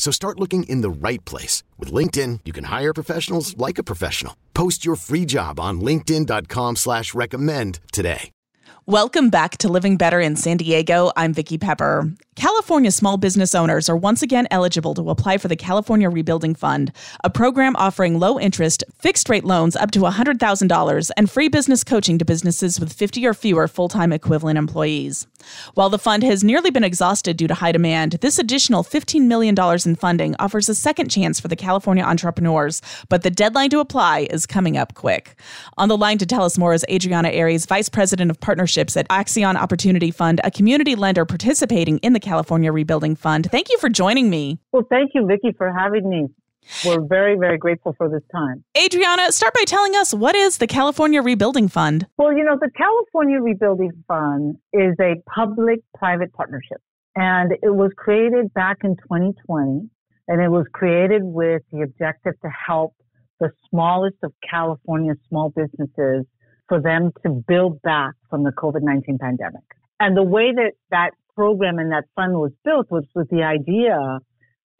So start looking in the right place. With LinkedIn, you can hire professionals like a professional. Post your free job on linkedin.com slash recommend today. Welcome back to Living Better in San Diego. I'm Vicki Pepper. California small business owners are once again eligible to apply for the California Rebuilding Fund, a program offering low interest, fixed rate loans up to $100,000 and free business coaching to businesses with 50 or fewer full time equivalent employees. While the fund has nearly been exhausted due to high demand, this additional $15 million in funding offers a second chance for the California entrepreneurs, but the deadline to apply is coming up quick. On the line to tell us more is Adriana Eiriz, Vice President of Partnerships at Accion Opportunity Fund, a community lender participating in the California Rebuilding Fund. Thank you for joining me. Well, thank you, Vicki, for having me. We're very, very grateful for this time. Adriana, start by telling us what is the California Rebuilding Fund? Well, you know, the California Rebuilding Fund is a public private partnership, and it was created back in 2020, and it was created with the objective to help the smallest of California small businesses for them to build back from the COVID 19 pandemic. And the way that that program and that fund was built was with the idea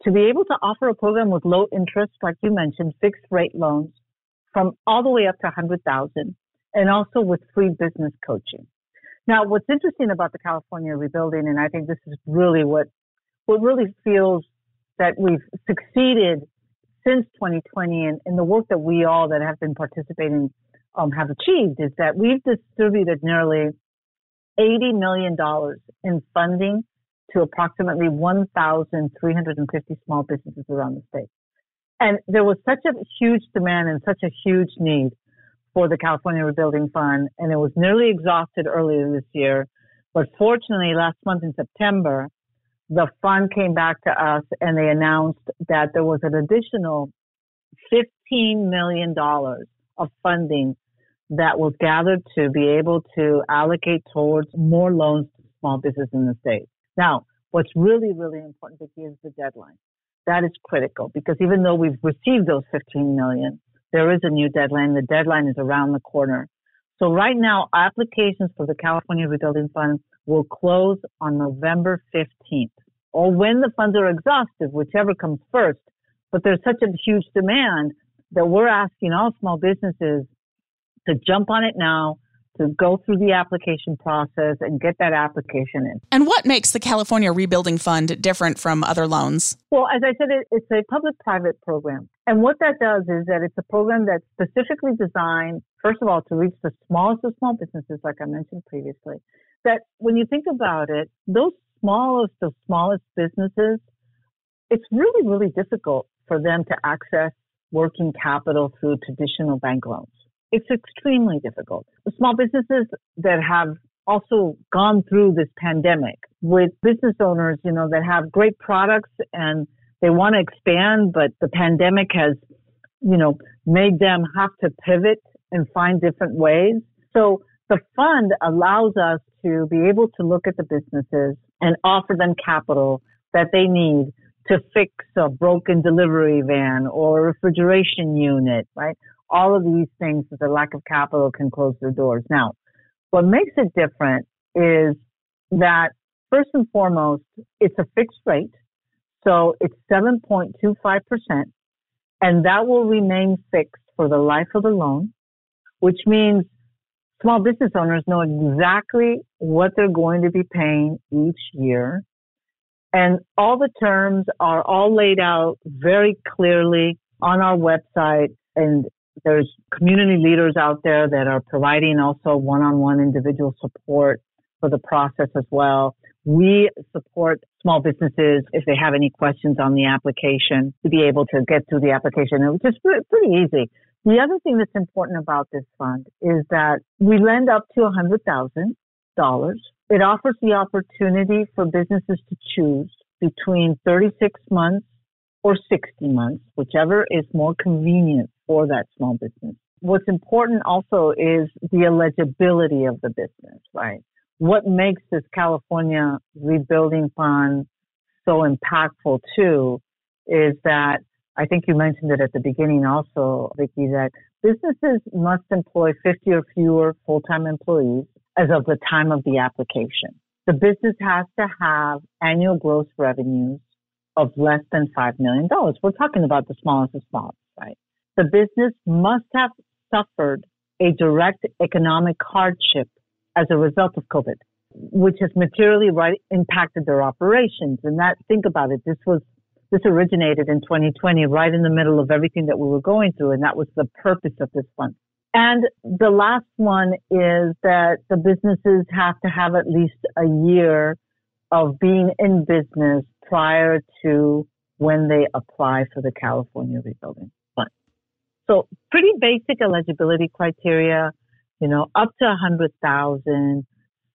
to be able to offer a program with low interest, like you mentioned, fixed rate loans from all the way up to 100,000 and also with free business coaching. Now, what's interesting about the California rebuilding, and I think this is really what, what really feels that we've succeeded since 2020 and, and the work that we all that have been participating um, have achieved is that we've distributed nearly $80 million in funding to approximately 1,350 small businesses around the state. And there was such a huge demand and such a huge need for the California Rebuilding Fund, and it was nearly exhausted earlier this year. But fortunately, last month in September, the fund came back to us and they announced that there was an additional $15 million of funding that was gathered to be able to allocate towards more loans to small business in the state. Now, what's really, really important, Vicki, is the deadline. That is critical because even though we've received those 15 million, there is a new deadline. The deadline is around the corner. So right now, applications for the California Rebuilding Fund will close on November 15th or when the funds are exhausted, whichever comes first. But there's such a huge demand that we're asking all small businesses to jump on it now to go through the application process and get that application in. And what makes the California Rebuilding Fund different from other loans? Well, as I said, it, it's a public private program. And what that does is that it's a program that's specifically designed, first of all, to reach the smallest of small businesses, like I mentioned previously. That when you think about it, those smallest of smallest businesses, it's really, really difficult for them to access working capital through traditional bank loans it's extremely difficult. Small businesses that have also gone through this pandemic with business owners, you know, that have great products and they want to expand, but the pandemic has, you know, made them have to pivot and find different ways. So the fund allows us to be able to look at the businesses and offer them capital that they need to fix a broken delivery van or a refrigeration unit, right? All of these things that a lack of capital can close their doors. Now, what makes it different is that first and foremost, it's a fixed rate. So it's 7.25% and that will remain fixed for the life of the loan, which means small business owners know exactly what they're going to be paying each year. And all the terms are all laid out very clearly on our website. And there's community leaders out there that are providing also one-on-one individual support for the process as well. We support small businesses if they have any questions on the application to be able to get through the application. It's just pretty easy. The other thing that's important about this fund is that we lend up to $100,000. It offers the opportunity for businesses to choose between 36 months or 60 months, whichever is more convenient for that small business. What's important also is the eligibility of the business, right? What makes this California rebuilding fund so impactful too is that I think you mentioned it at the beginning also, Vicki, that businesses must employ 50 or fewer full-time employees as of the time of the application. The business has to have annual gross revenues of less than $5 million. We're talking about the smallest of small, right? The business must have suffered a direct economic hardship as a result of COVID, which has materially right, impacted their operations. And that, think about it, this was this originated in 2020, right in the middle of everything that we were going through, and that was the purpose of this fund. And the last one is that the businesses have to have at least a year of being in business prior to when they apply for the California Rebuilding. So pretty basic eligibility criteria, you know, up to a hundred thousand,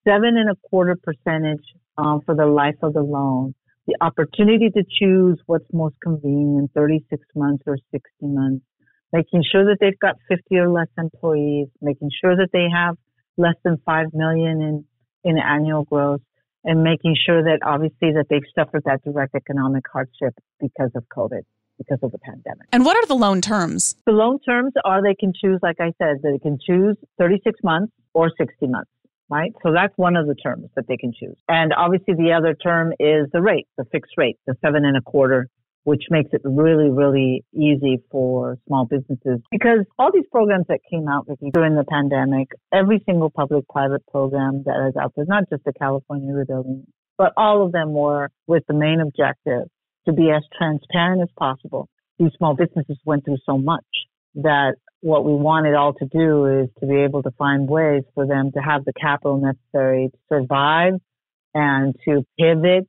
seven and a quarter percentage um, for the life of the loan. The opportunity to choose what's most convenient, 36 months or 60 months, making sure that they've got 50 or less employees, making sure that they have less than 5 million in, in annual growth, and making sure that obviously that they've suffered that direct economic hardship because of COVID, because of the pandemic. And what are the loan terms? The loan terms are they can choose, like I said, they can choose 36 months or 60 months right? So that's one of the terms that they can choose. And obviously the other term is the rate, the fixed rate, the seven and a quarter, which makes it really, really easy for small businesses because all these programs that came out during the pandemic, every single public private program that is out there, not just the California rebuilding, but all of them were with the main objective to be as transparent as possible. These small businesses went through so much that what we wanted all to do is to be able to find ways for them to have the capital necessary to survive and to pivot,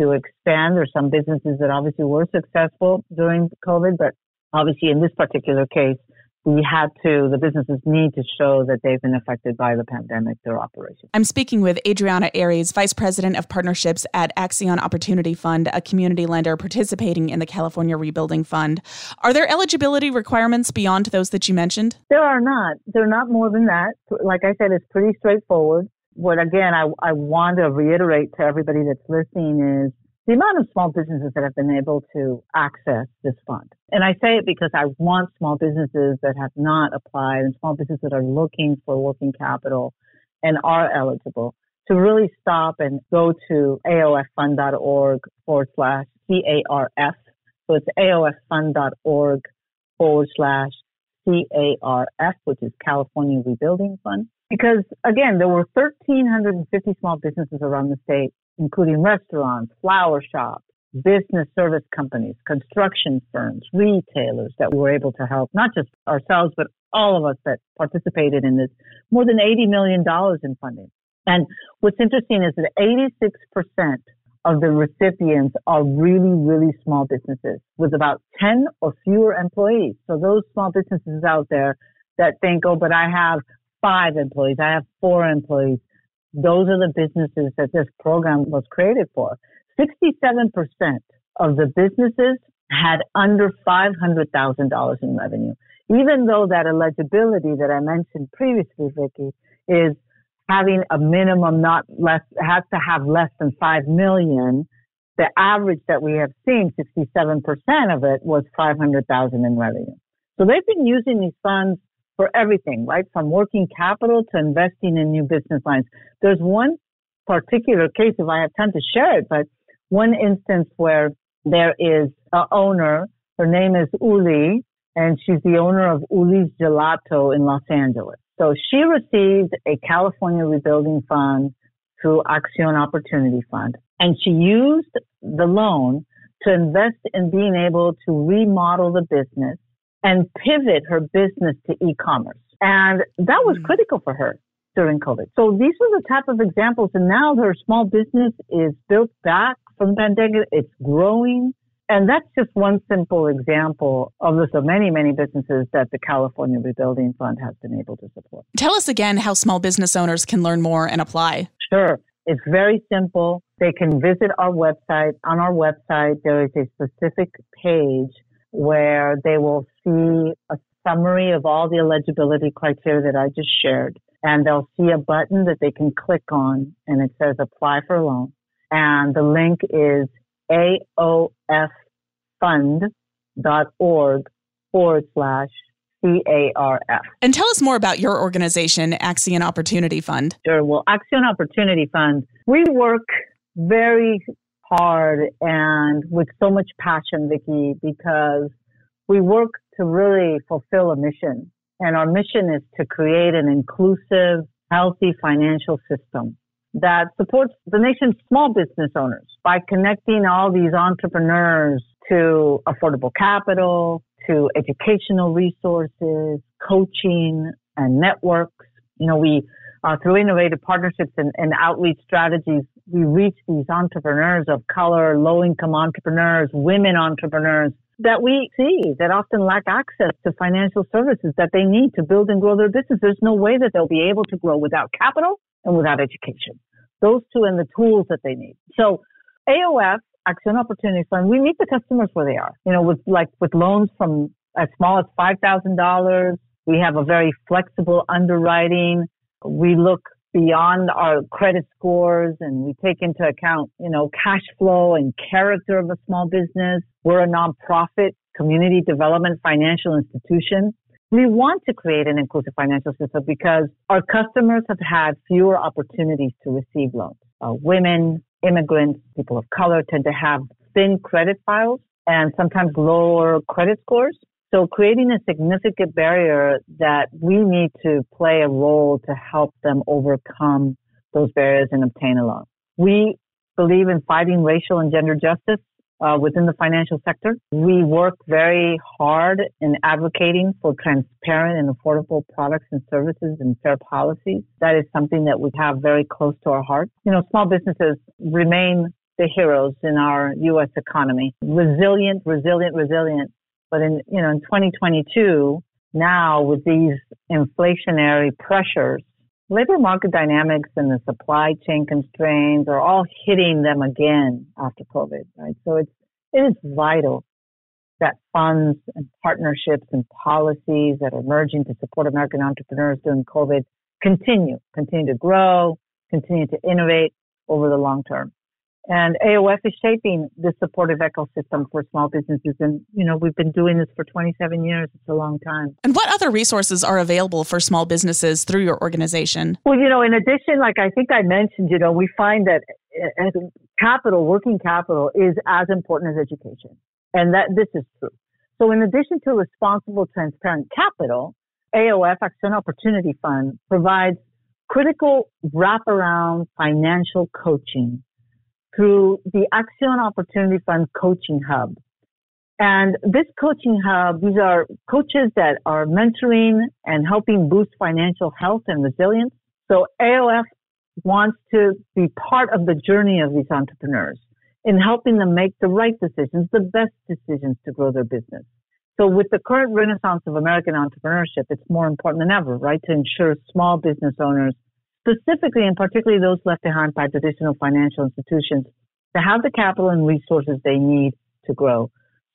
to expand. There's some businesses that obviously were successful during COVID, but obviously in this particular case, we had to, the businesses need to show that they've been affected by the pandemic, their operations. I'm speaking with Adriana Eiriz, Vice President of Partnerships at Accion Opportunity Fund, a community lender participating in the California Rebuilding Fund. Are there eligibility requirements beyond those that you mentioned? There are not. They're not more than that. Like I said, it's pretty straightforward. What again, I, I want to reiterate to everybody that's listening is the amount of small businesses that have been able to access this fund. And I say it because I want small businesses that have not applied and small businesses that are looking for working capital and are eligible to really stop and go to aoffund.org forward slash CARF. So it's aoffund.org forward slash CARF, which is California Rebuilding Fund. Because again, there were 1,350 small businesses around the state including restaurants, flower shops, business service companies, construction firms, retailers that we were able to help, not just ourselves, but all of us that participated in this, more than $80 million in funding. And what's interesting is that 86% of the recipients are really, really small businesses with about 10 or fewer employees. So those small businesses out there that think, oh, but I have five employees, I have four employees. Those are the businesses that this program was created for. 67% of the businesses had under $500,000 in revenue. Even though that eligibility that I mentioned previously, Vicki, is having a minimum not less, has to have less than 5 million. The average that we have seen, 67% of it was 500,000 in revenue. So they've been using these funds for everything, right? From working capital to investing in new business lines. There's one particular case, if I have time to share it, but one instance where there is a owner, her name is Uli, and she's the owner of Uli's Gelato in Los Angeles. So she received a California Rebuilding Fund through Accion Opportunity Fund. And she used the loan to invest in being able to remodel the business and pivot her business to e-commerce. And that was mm. critical for her during COVID. So these were the type of examples. And now her small business is built back from the pandemic. It's growing. And that's just one simple example of the so many, many businesses that the California Rebuilding Fund has been able to support. Tell us again how small business owners can learn more and apply. Sure. It's very simple. They can visit our website. On our website, there is a specific page where they will see a summary of all the eligibility criteria that I just shared. And they'll see a button that they can click on and it says apply for a loan. And the link is aoffund.org forward slash C-A-R-F. And tell us more about your organization, Accion Opportunity Fund. Sure. Well, Accion Opportunity Fund, we work very hard and with so much passion, Vicki, because we work to really fulfill a mission. And our mission is to create an inclusive, healthy financial system that supports the nation's small business owners by connecting all these entrepreneurs to affordable capital, to educational resources, coaching and networks. You know, we, uh, through innovative partnerships and, and outreach strategies, we reach these entrepreneurs of color, low income entrepreneurs, women entrepreneurs that we see that often lack access to financial services that they need to build and grow their business. There's no way that they'll be able to grow without capital and without education. Those two and the tools that they need. So AOF, Accion Opportunity Fund, we meet the customers where they are. You know, with like with loans from as small as five thousand dollars. We have a very flexible underwriting. We look beyond our credit scores and we take into account, you know, cash flow and character of a small business. We're a nonprofit community development financial institution. We want to create an inclusive financial system because our customers have had fewer opportunities to receive loans. Uh, women, immigrants, people of color tend to have thin credit files and sometimes lower credit scores. So creating a significant barrier that we need to play a role to help them overcome those barriers and obtain a loan. We believe in fighting racial and gender justice uh, within the financial sector. We work very hard in advocating for transparent and affordable products and services and fair policies. That is something that we have very close to our heart. You know, small businesses remain the heroes in our U.S. economy. Resilient, resilient, resilient. But in, you know, in 2022, now with these inflationary pressures, labor market dynamics and the supply chain constraints are all hitting them again after COVID, right? So it's, it is vital that funds and partnerships and policies that are emerging to support American entrepreneurs during COVID continue, continue to grow, continue to innovate over the long term. And AOF is shaping the supportive ecosystem for small businesses. And, you know, we've been doing this for 27 years. It's a long time. And what other resources are available for small businesses through your organization? Well, you know, in addition, like I think I mentioned, you know, we find that uh, capital, working capital is as important as education. And that this is true. So in addition to responsible, transparent capital, AOF, Accion Opportunity Fund, provides critical wraparound financial coaching through the Accion Opportunity Fund Coaching Hub. And this coaching hub, these are coaches that are mentoring and helping boost financial health and resilience. So AOF wants to be part of the journey of these entrepreneurs in helping them make the right decisions, the best decisions to grow their business. So with the current renaissance of American entrepreneurship, it's more important than ever, right, to ensure small business owners specifically and particularly those left behind by traditional financial institutions to have the capital and resources they need to grow.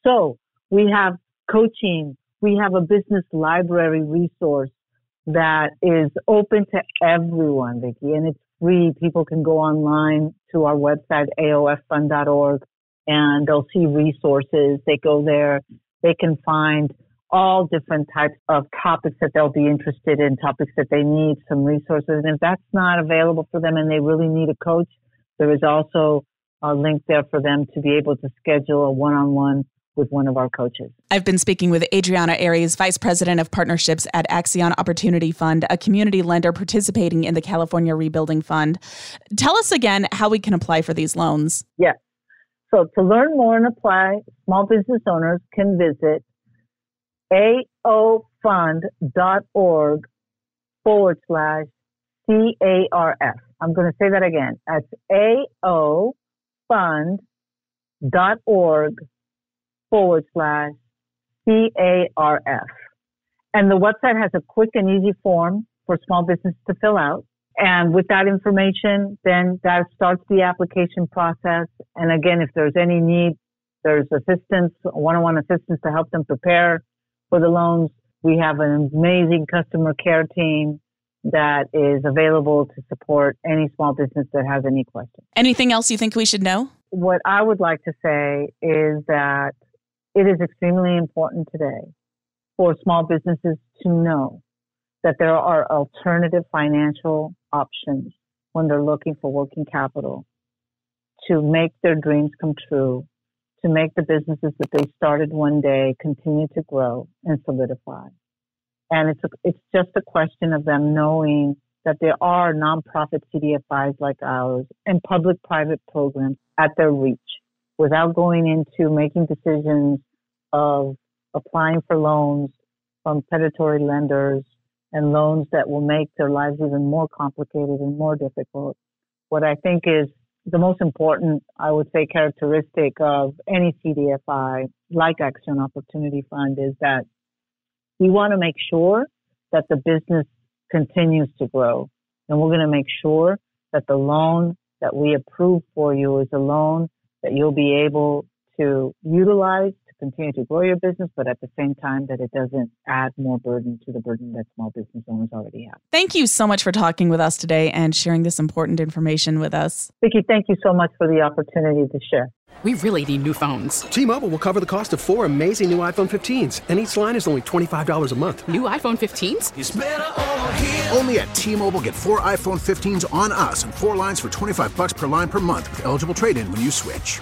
So we have coaching, we have a business library resource that is open to everyone, Vicki, and it's free. People can go online to our website, aoffund.org, and they'll see resources. They go there, they can find all different types of topics that they'll be interested in, topics that they need, some resources. And if that's not available for them and they really need a coach, there is also a link there for them to be able to schedule a one-on-one with one of our coaches. I've been speaking with Adriana Eiriz, Vice President of Partnerships at Accion Opportunity Fund, a community lender participating in the California Rebuilding Fund. Tell us again how we can apply for these loans. Yes. So to learn more and apply, small business owners can visit aofund.org forward slash C-A-R-F. I'm going to say that again. That's aofund.org forward slash C-A-R-F. And the website has a quick and easy form for small business to fill out. And with that information, then that starts the application process. And again, if there's any need, there's assistance, one-on-one assistance to help them prepare for the loans. We have an amazing customer care team that is available to support any small business that has any questions. Anything else you think we should know? What I would like to say is that it is extremely important today for small businesses to know that there are alternative financial options when they're looking for working capital to make their dreams come true, to make the businesses that they started one day continue to grow and solidify. And it's, a, it's just a question of them knowing that there are nonprofit CDFIs like ours and public private programs at their reach without going into making decisions of applying for loans from predatory lenders and loans that will make their lives even more complicated and more difficult. What I think is the most important, I would say, characteristic of any CDFI like Accion Opportunity Fund is that we want to make sure that the business continues to grow. And we're going to make sure that the loan that we approve for you is a loan that you'll be able to utilize continue to grow your business, but at the same time that it doesn't add more burden to the burden that small business owners already have. Thank you so much for talking with us today and sharing this important information with us. Vicki, thank you so much for the opportunity to share. We really need new phones. T-Mobile will cover the cost of four amazing new iPhone 15s, and each line is only $25 a month. New iPhone 15s? Only at T-Mobile get four iPhone 15s on us and four lines for 25 bucks per line per month with eligible trade-in when you switch.